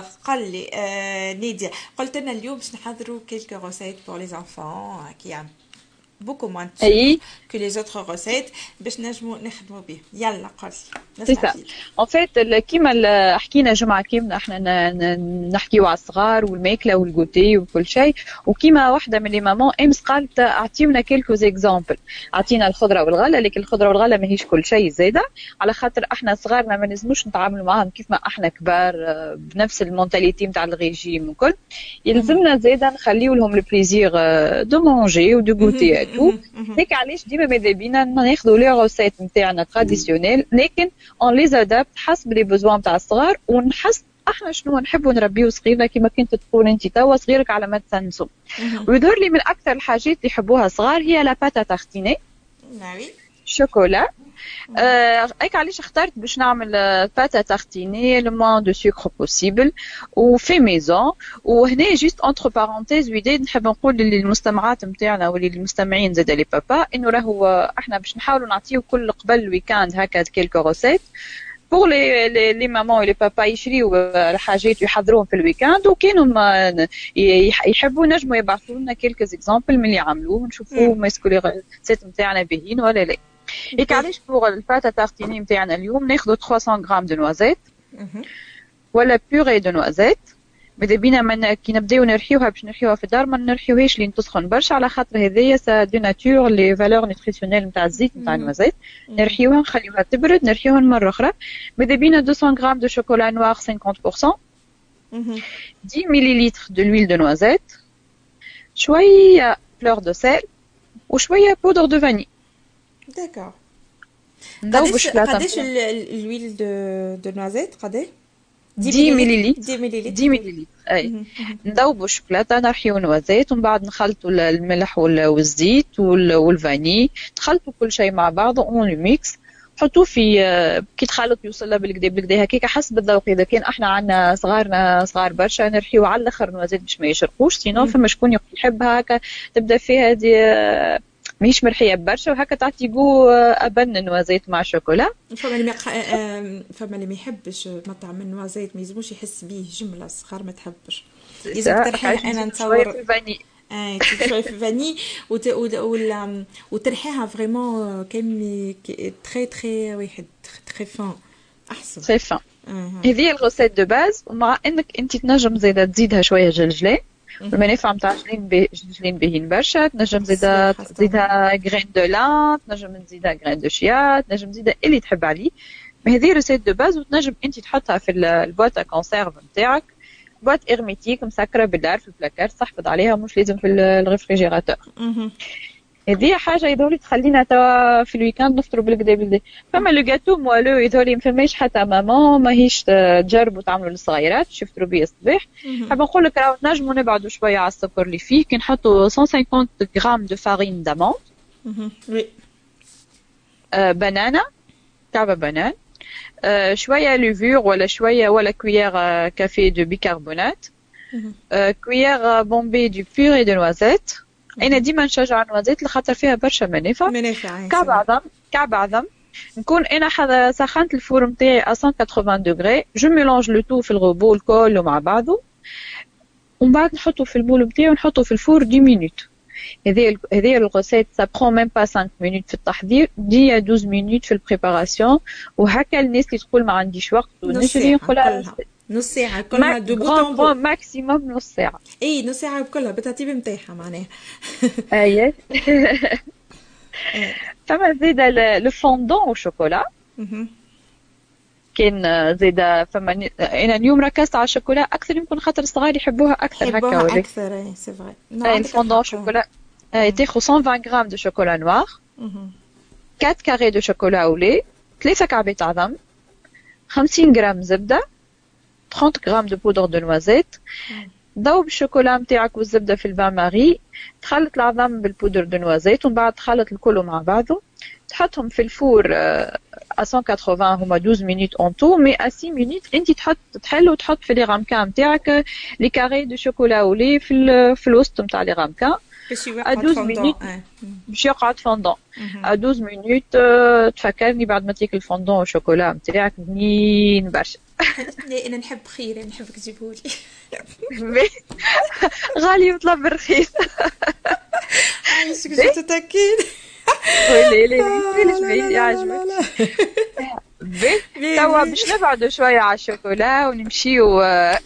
بالضبط قال لي نيديا قلت لنا اليوم باش نحضروا quelques recettes pour les enfants qui beaucoup moins de que les autres recettes. باش نجموا نخدموا به يلا قول. سي سا en fait كيما حكينا جمعه كامله إحنا نحكيو على الصغار والماكلة والجوتي وكل شيء. وكيما واحدة من les mamans إمس قالت أعطيونا quelques exemples أعطينا الخضرة والغله لكن الخضرة والغله ماهيش كل شيء زاده على خاطر إحنا صغارنا ما نجموش نتعاملوا معاهم كيف ما إحنا كبار بنفس ال mentalité نتاع الريجيم وكل. يلزمنا زاده نخليو لهم ال plaisir de manger و de goûter. تو هيك علاش ديما ماذا بينا ناخذوا les recettes نتاعنا traditionnelles لكن on les adapte حسب les besoins تاع الصغار ونحس إحنا شنو نحبوا نربيو صغيرنا كما كنت تقول انت توا صغيرك على ما تسنسوا ويظهر لي من أكثر الحاجات اللي يحبوها صغار هي la pâte à tartiner نعم شوكولا هيك علاش اخترت باش نعمل pâte à tartiner le moins de sucre possible و fait maison وهنا juste entre parenthèses ويدي نحب نقول للمستمعات نتاعنا وللمستمعين زاد les papas إنه راهو إحنا باش نحاولوا نعطيو كل قبل ال week-end هكا quelques recettes pour les les les mamans و les papas يشريو الحاجات يحضروهم في ال week-end وكانوا يحبوا نجموا يبعثوا لنا quelques exemples من اللي عملوه نشوفوا mais est-ce que les recettes نتاعنا باهيين ولا لا. هيك علاش pour ال pâte à tartiner نتاعنا اليوم ناخذ 300 grammes de noisettes ولا purée de noisettes ماذا بينا من كي نبداو نرحيوها باش نرحيوها في الدار ما نرحيوهاش لين تسخن برشا على خاطر هذيا ça dénature les valeurs nutritionnelles نتاع الزيت نتاع ال noisettes نرحيوها نخليوها تبرد نرحيوها مرة أخرى ماذا بينا 200 grammes de chocolat noir 50% 10 millilitres de l'huile de noisette شوية fleur de sel وشوية poudre de vanille d'accord قداش قداش ال huile de de noisette قداش 10 مليلتر 10 مليلتر 10 مليلتر اي نذوبوا الشوكولاته نرحيو noisettes ومن بعد نخلطوا الملح والزيت وال vanille نخلطوا كل شيء مع بعض on mixe حطوه في كي تخلط يوصل لها بالكدا بالكدا هكاك حسب الذوق إذا كان إحنا عندنا صغارنا صغار برشا نرحيو على الأخر noisettes باش ما يشرقوش. sinon فما شكون يحب هكا تبدأ فيها دي ماهيش مرحية برشا وهكا تعطي جو أبن النوازيت مع الشوكولا فما اللي فما اللي ما يحبش مطعم من النوازيت ما يلزموش يحس بيه جملة صغار ما تحبش. لازم ترحيها أنا نتصور اي في فاني وترحيها فريمون كان تري تري واحد تري فان أحسن. تري فان هذه الغوسيت دو باز ومع إنك أنت تنجم زيادة تزيدها شوية جلجلة المنافع نتاع جلجلان جلجلان باهين برشا تنجم زيدا تزيدها graines de lin تنجم تزيدها graines de chia تنجم تزيدها اللي تحب عليه هذه recette de base وتنجم انت تحطها في ال boîte conserve نتاعك boîte hermétique مسكره بالدار في البلاكار تحفظ عليها مش لازم في ال réfrigérateur هذه حاجة يظهر تخلينا توا في ال week-end نفطروا بالكدا بالكدا فما لو جاتو موالو يظهر ما فماش حتى ماما ماهيش تجربوا تعملوا للصغيرات شفتوا بيه الصباح. حاب نقول لك راهو نجموا نبعدوا شوية على السكر اللي فيه كي نحطوا 150 grammes de farine d'amande وي بنانا كعبة بنان. آه شوية levure ولا شوية ولا cuillère café de bicarbonate آه cuillère bombée de purée de noisettes أنا ديما نشجع ال noisettes لخاطر فيها برشا منافع. منافع كعب عظم كعب عظم نكون أنا حدايا سخنت ال four نتاعي à 180 degrés je mélange le tout في الغوبول كله مع بعضه. ومن بعد نحطه في ال bol نتاعي ونحطه في ال four 10 minutes هذه هذه ال recette ça prend même pas 5 minutes في التحضير. dix 12 minutes في ال préparation وهكا الناس اللي تقول ما عنديش وقت ونجري نقولها. نص ساعة كلها debout maximum نص ساعة إي نص ساعة بكلها بالترتيب نتاعها معناها. أي. فما زيدا le fondant au chocolat كان زيدا فما أنا اليوم ركزت على الشوكولا أكثر يمكن خاطر الصغار يحبوها أكثر هكا يحبوها أكثر et c'est vrai ال fondant chocolat. تاخذ 120 grammes de chocolat noir 4 carrés de chocolat au lait ثلاثة كعبات عظم. 50 غرام زبدة. 30 grammes de poudre de noisettes ضوب الشوكولا نتاعك والزبده في ال bain-marie تخلط العظام بال poudre de noisettes ومن بعد تخلط الكل مع بعضه تحطهم في ال four à 180 هما 12 minutes en tout mais à 6 minutes انت تحط تحل وتحط في les ramequins نتاعك les carrés de chocolat ولي في في الوسط نتاع les ramequins à 12 minutes. باش يقعد fondant à 12 minutes تفكرني بعد ما تاكل ال fondant au chocolat نتاعك بنين برشا لا أنا نحب خير نحبك تجيبهولي غالي وطلب بالرخيص عايشك جيت تاكين لا لا بعيد يعجبك توا باش نبعدوا شوية على الشوكولا ونمشيو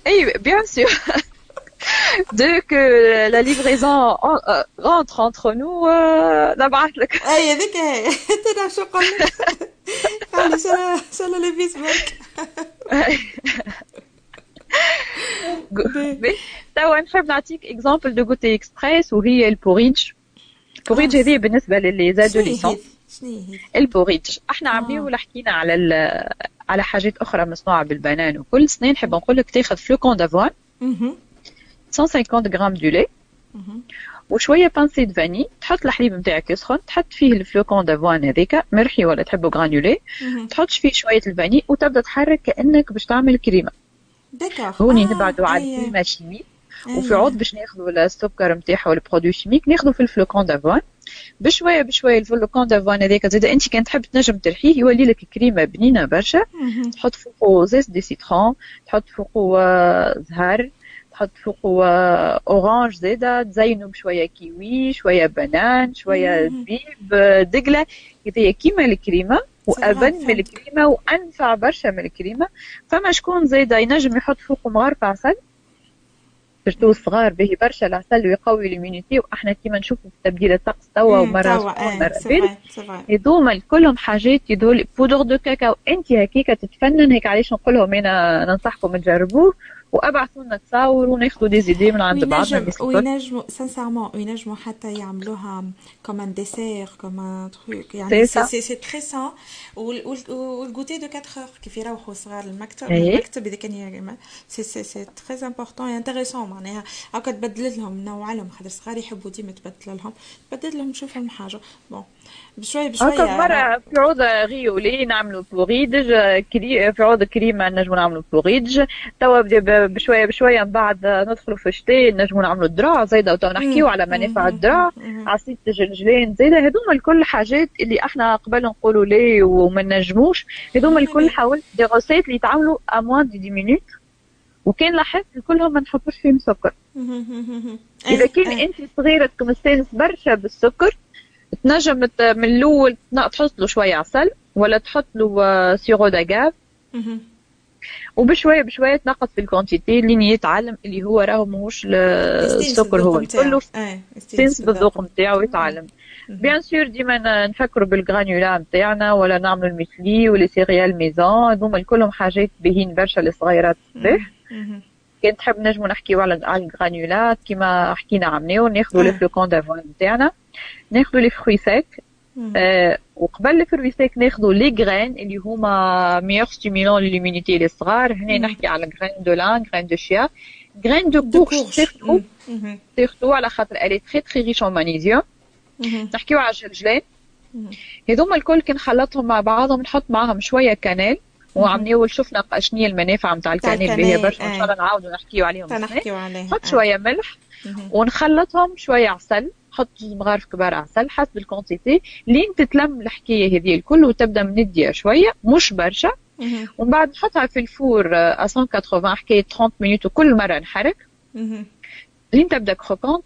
اي بيان سور dès que la livraison euh, rentre entre nous نبعث لك اي هذيك هي ترى شو قلت خلي سلا سلا لبيس برك توا نحب نعطيك exemple de goûter express وهي ال porridge ال porridge هذه بالنسبة ل les adolescents ال porridge إحنا عاملين حكينا على على حاجات أخرى مصنوعه بالبنان وكل سنه نحب نقول لك تاخذ flocons d'avoine 150 grammes de lait وشوية pincée de vanille تحط الحليب نتاعك يسخن. تحط فيه ال flocons d'avoine هذيك. مرحي ولا تحبه granulés تحط فيه شوية ال vanille وتبدأ تحرك كأنك باش تعمل كريمة. d'accord هوني نبعدوا على الكريمة chimique وفي عوض باش ناخذوا السكر نتاعها وال produits chimiques ناخذوا في ال flocons d'avoine بشوية بشوية ال flocons d'avoine هذاك زاد أنت كان تحب تنجم ترحيه يولي لك كريمة بنينة برشا. تحط فوقه zeste de citron. تحط فوقه زهر. تحط فوقه orange زاده تزينه بشويه كيوي شوية بنان شوية زبيب دقله هذه كيما الكريمة وأبن من الكريمة وأنفع برشا من الكريمة. فما شكون زاده ينجم يحط فوقه مغرفه عسل. surtout صغار باهي برشا العسل ويقوي ال immunité وأحنا كيما نشوفوا في تبديل الطقس توا ومره ومره بارد هذوما كلهم حاجات يدول poudre de cacao. انت هكيك تتفنن هيك علاش نقول لهم أنا ننصحكم تجربوه. وأبعثوا لنا تصاور وناخذوا des idées من عند بعضنا وينجموا sincèrement وينجموا حتى يعملوها comme un dessert comme un truc يعني c'est c'est très sain و ال goûter de 4 heures كيف يروحوا صغار المكتب المكتب إذا كان c'est c'est c'est très important intéressant معناها هكا تبدل لهم نوع لهم. خاطر صغار يحبوا ديما تبدل لهم. تبدل لهم شوف لهم حاجة bon بشوي بشوي هكا مرة في عوض غيولي نعملوا porridge في عوض كريمة نجموا نعملوا بوريدج توا بشوية بشوية من بعد ندخلوا في الشتاء نجموا نعملوا الدراع زايدة وتو نحكيو على منافع الدراع عصيد الجلجلان زايدة هذوما الكل حاجات اللي إحنا قبل نقولوا ليه وما نجموش هذوما الكل حاولت des recettes اللي يتعملوا à moins de, dix minutes وكان لاحظت كلهم ما نحطوش فيهم سكر. إذا كان أنت صغيرة مستانس برشا بالسكر تنجم من الأول تحط له شوية عسل ولا تحط له sirop d'agave وبشويه بشوية تنقص في ال quantité اللي يتعلم اللي هو راهو ماهوش السكر هو. كله يستانس بالذوق نتاعو يتعلم. bien sûr ديما نفكروا بال granola نتاعنا ولا نعملوا ال muesli ولا céréales maison هذوما كلهم حاجات باهين برشا للصغيرات الصباح كان تحب نجمو نحكيو على على ال granola ات كيما حكينا عملناو ناخذوا les flocons d'avoine نتاعنا ناخذوا les fruits secs آه وقبل ال fruits secs ناخذوا les graines اللي هما meilleurs stimulants ل l'immunité للصغار هنا نحكي على graines de لأن graines de chia graines de courge surtout surtout على خاطر elle est très très riche en magnésium نحكيو على الجلجلان. هذوما الكل كي نخلطهم مع بعضهم نحط معاهم شوية cannelle وعم شفنا شنو المنافع نتاع ال cannelle اللي هي برشا إن شاء الله نعاودوا نحكيو عليهم. نحكيو عليهم نحط شوية ملح ونخلطهم شوية عسل حط مغارف كبار عسل حسب ال quantité لين تتلم الحكاية هذه الكل وتبدأ منديه شوية مش برشا. ومن بعد نحطها في ال four 180 حكاية 30 minutes وكل مرة نحرك. لين تبدأ croquante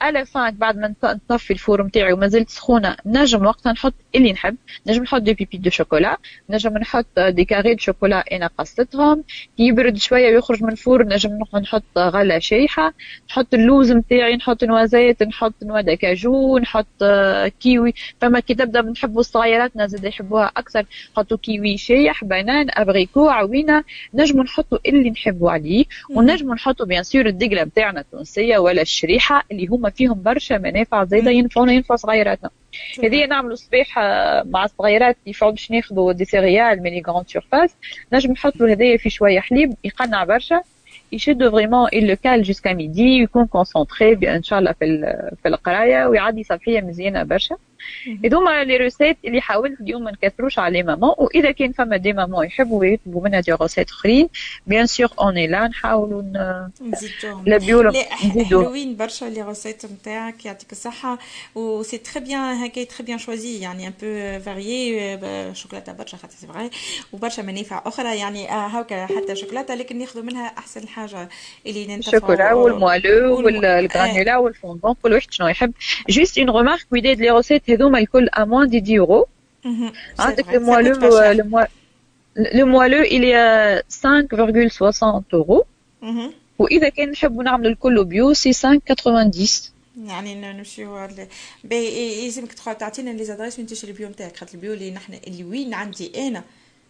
à la fin بعد ما نطفي ال four نتاعي وما زلت سخونة نجم وقتها نحط اللي نحب. نجم نحط des pépites de chocolat نجم نحط des carrés de chocolat أنا قصتهم يبرد شوية ويخرج من ال four نجم نحط غله شايحه نحط اللوز نتاعي نحط noisettes نحط noix cajou نحط كيوي. فما كي تبدأ نحبوا صغيراتنا زاد يحبوها أكثر نحطوا كيوي شايح بنان abricot عوينة. نجموا نحطوا اللي نحبوا عليه. ونجموا نحطوا bien sûr الدقلة نتاعنا التونسية ولا الشريحة اللي هما فيهم برشا منافع زايده ينفعونا ينفعوا صغيراتنا هذه نعملوا صباح مع الصغيرات في عوض باش ناخذوا des céréales من les grandes surfaces نجم نحطوا هذايا في شوية حليب يقنع برشا. يشدوا vraiment le cale jusqu'à midi يكون concentré ان شاء الله في في القرايه ويعدي صباحيه مزيانه برشا هذوما les recettes اللي حاولت اليوم ما نكثروش على ماما واذا كان فما des mamans يحبوا يطلبوا منها des recettes اخرين bien sûr on est là نحاولوا نزيدوهم نبيو حلوين برشا les recettes نتاعك يعطيك الصحه و c'est très bien هكا très bien choisi يعني un peu varié شوكولاته برشا خاطر c'est وبرشا منافع أخرى يعني هاكا حتى شوكولاته لكن ناخذوا منها احسن حاجة اللي ننتفعوا ال chocolat و ال moelleux والغرانولا والفوندون كل واحد شنو يحب. juste une remarque ويداد les recettes هذوما الكل à moins de 10 يورو عندك ال moelleux le moelleux il est à 5,60 euros. واذا كان نحبوا نعملوا الكل bio c'est 5,90 يعني نمشيو يلزمك تعطينا les adresses وين تشري ال bio نتاعك خاطر ال bio اللي نحن اللي وين عندي أنا.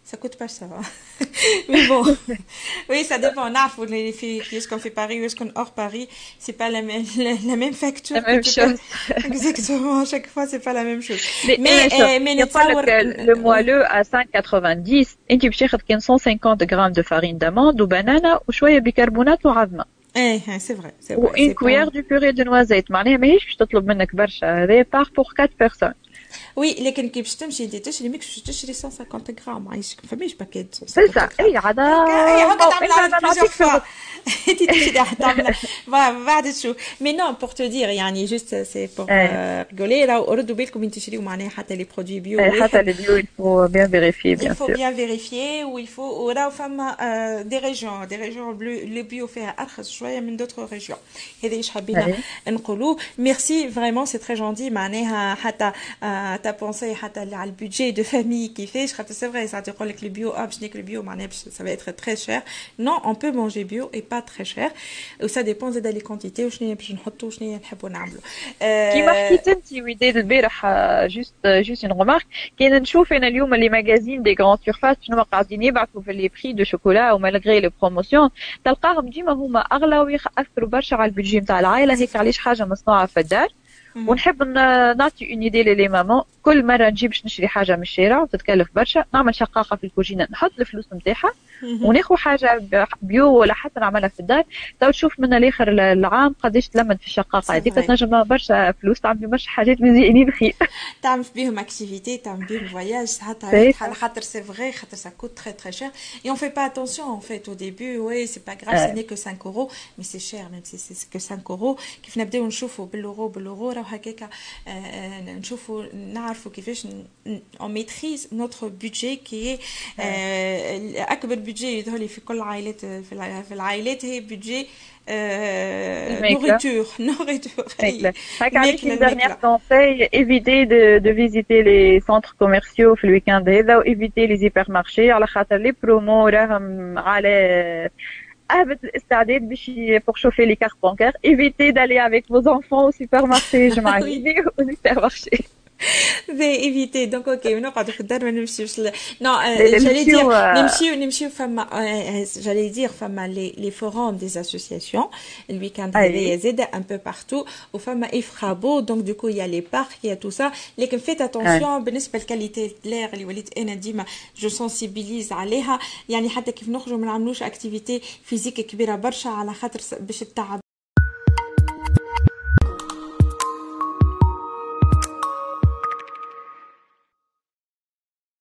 Ça coûte pas ça. Hein. Mais bon. Oui, ça dépend. Ah, faut les filles, est-ce qu'on fait Paris ou est-ce qu'on hors Paris? C'est pas la même, la, la même facture. La même chose. Pas... Exactement. À chaque fois, c'est pas la même chose. Mais, mais, eh, eh, mais, mais le, le moelleux à 5,90, et tu peux 150 grammes de farine d'amande ou banane ou choix bicarbonate ou ravement. Eh, eh, c'est vrai, vrai. Ou une cuillère pas... du purée de noisettes. Mais je te demande barcha. Répare pour quatre personnes. oui لكن كي باش تمشي انت تشري mix باش تشري 150 غرام عايش فماش paquet c'est ça اي عاد اي عاد تعمل plusieurs fois انت تمشي تعمل بعد تشوف mais nous pour tout dire يعني juste c'est pour rigoler راهو ردوا بالكم وين تشريو معناها حتى les produits bio حتى les bio il faut bien vérifier bien sûr il faut bien vérifier و il faut وراهو فما des régions des régions les bio فيها ارخص شوية من d'autres régions هذا إيش حبينا نقولوا merci vraiment c'est très gentil معناها حتى t'as pensé حتى على ال budget de famille كيفاش خاطر c'est vrai ساعات يقول لك ال bio آه باش ناكل bio معناها باش سا va être très cher non on peut manger bio et pas très cher و ça dépend زاد les quantités وشنو باش نحطوا وشنو نحبوا نعملوا كيما حكيت انت وداد البارح juste juste une remarque كاين نشوف أنا اليوم les magasins des grandes surfaces شنو قاعدين يبعثوا في les prix de chocolat و malgré les promotions تلقاهم ديما هما اغلى ويأثروا برشا على ال budget نتاع العائله هيك علاش حاجة مصنوعه في الدار ونحب نعطي une idée les mamans كل مرة نجيب باش نشري حاجة من الشارع وتتكلف برشا نعمل شقاقة في الكوجينة نحط الفلوس نتاعها وناخذ حاجة bio ولا حتى نعملها في الدار. تو تشوف من الآخر العام قداش تلمت في الشقاقة. هذيك تنجم برشا فلوس تعمل برشا حاجات مزيانين خير تعمل بيهم activité تعمل بيهم voyage حتى خاطر c'est vrai خاطر ça coûte très très cher et on fait pas attention en fait au début oui c'est pas grave ce n'est que 5 euros mais c'est cher même si c'est que 5 اورو كيف نبداو نشوفوا بال euro بال euro راهو هكاك نشوفوا نعرفوا كيفاش on maîtrise notre budget كي اكبر بودجي يظهر لي في كل العائلات في العائلات هي بودجي nourriture, nourriture. Avec une dernière conseil, évitez de, de visiter les centres commerciaux في الويكاند هذا éviter les hypermarchés على خاطر les promos راهم على اهبط الاستعداد باش pour chauffer les cartes bancaires évitez d'aller avec vos enfants au supermarché je m'arrive au supermarché زي évitez donc OK ونقعدوا في الدار ما نمشيوش non j'allais dire نمشيو نمشيو فما j'allais dire فما les les forums des associations ال week-end هذايا زاد un peu partout وفما افرابو دونك دوكو يا لي بارك يا تو سا لكن faites attention بالنسبة ل qualité de l'air اللي وليت أنا ديما je sensibilise عليها يعني حتى كيف نخرجوا ما نعملوش activité physique كبيره برشا على خاطر باش التعب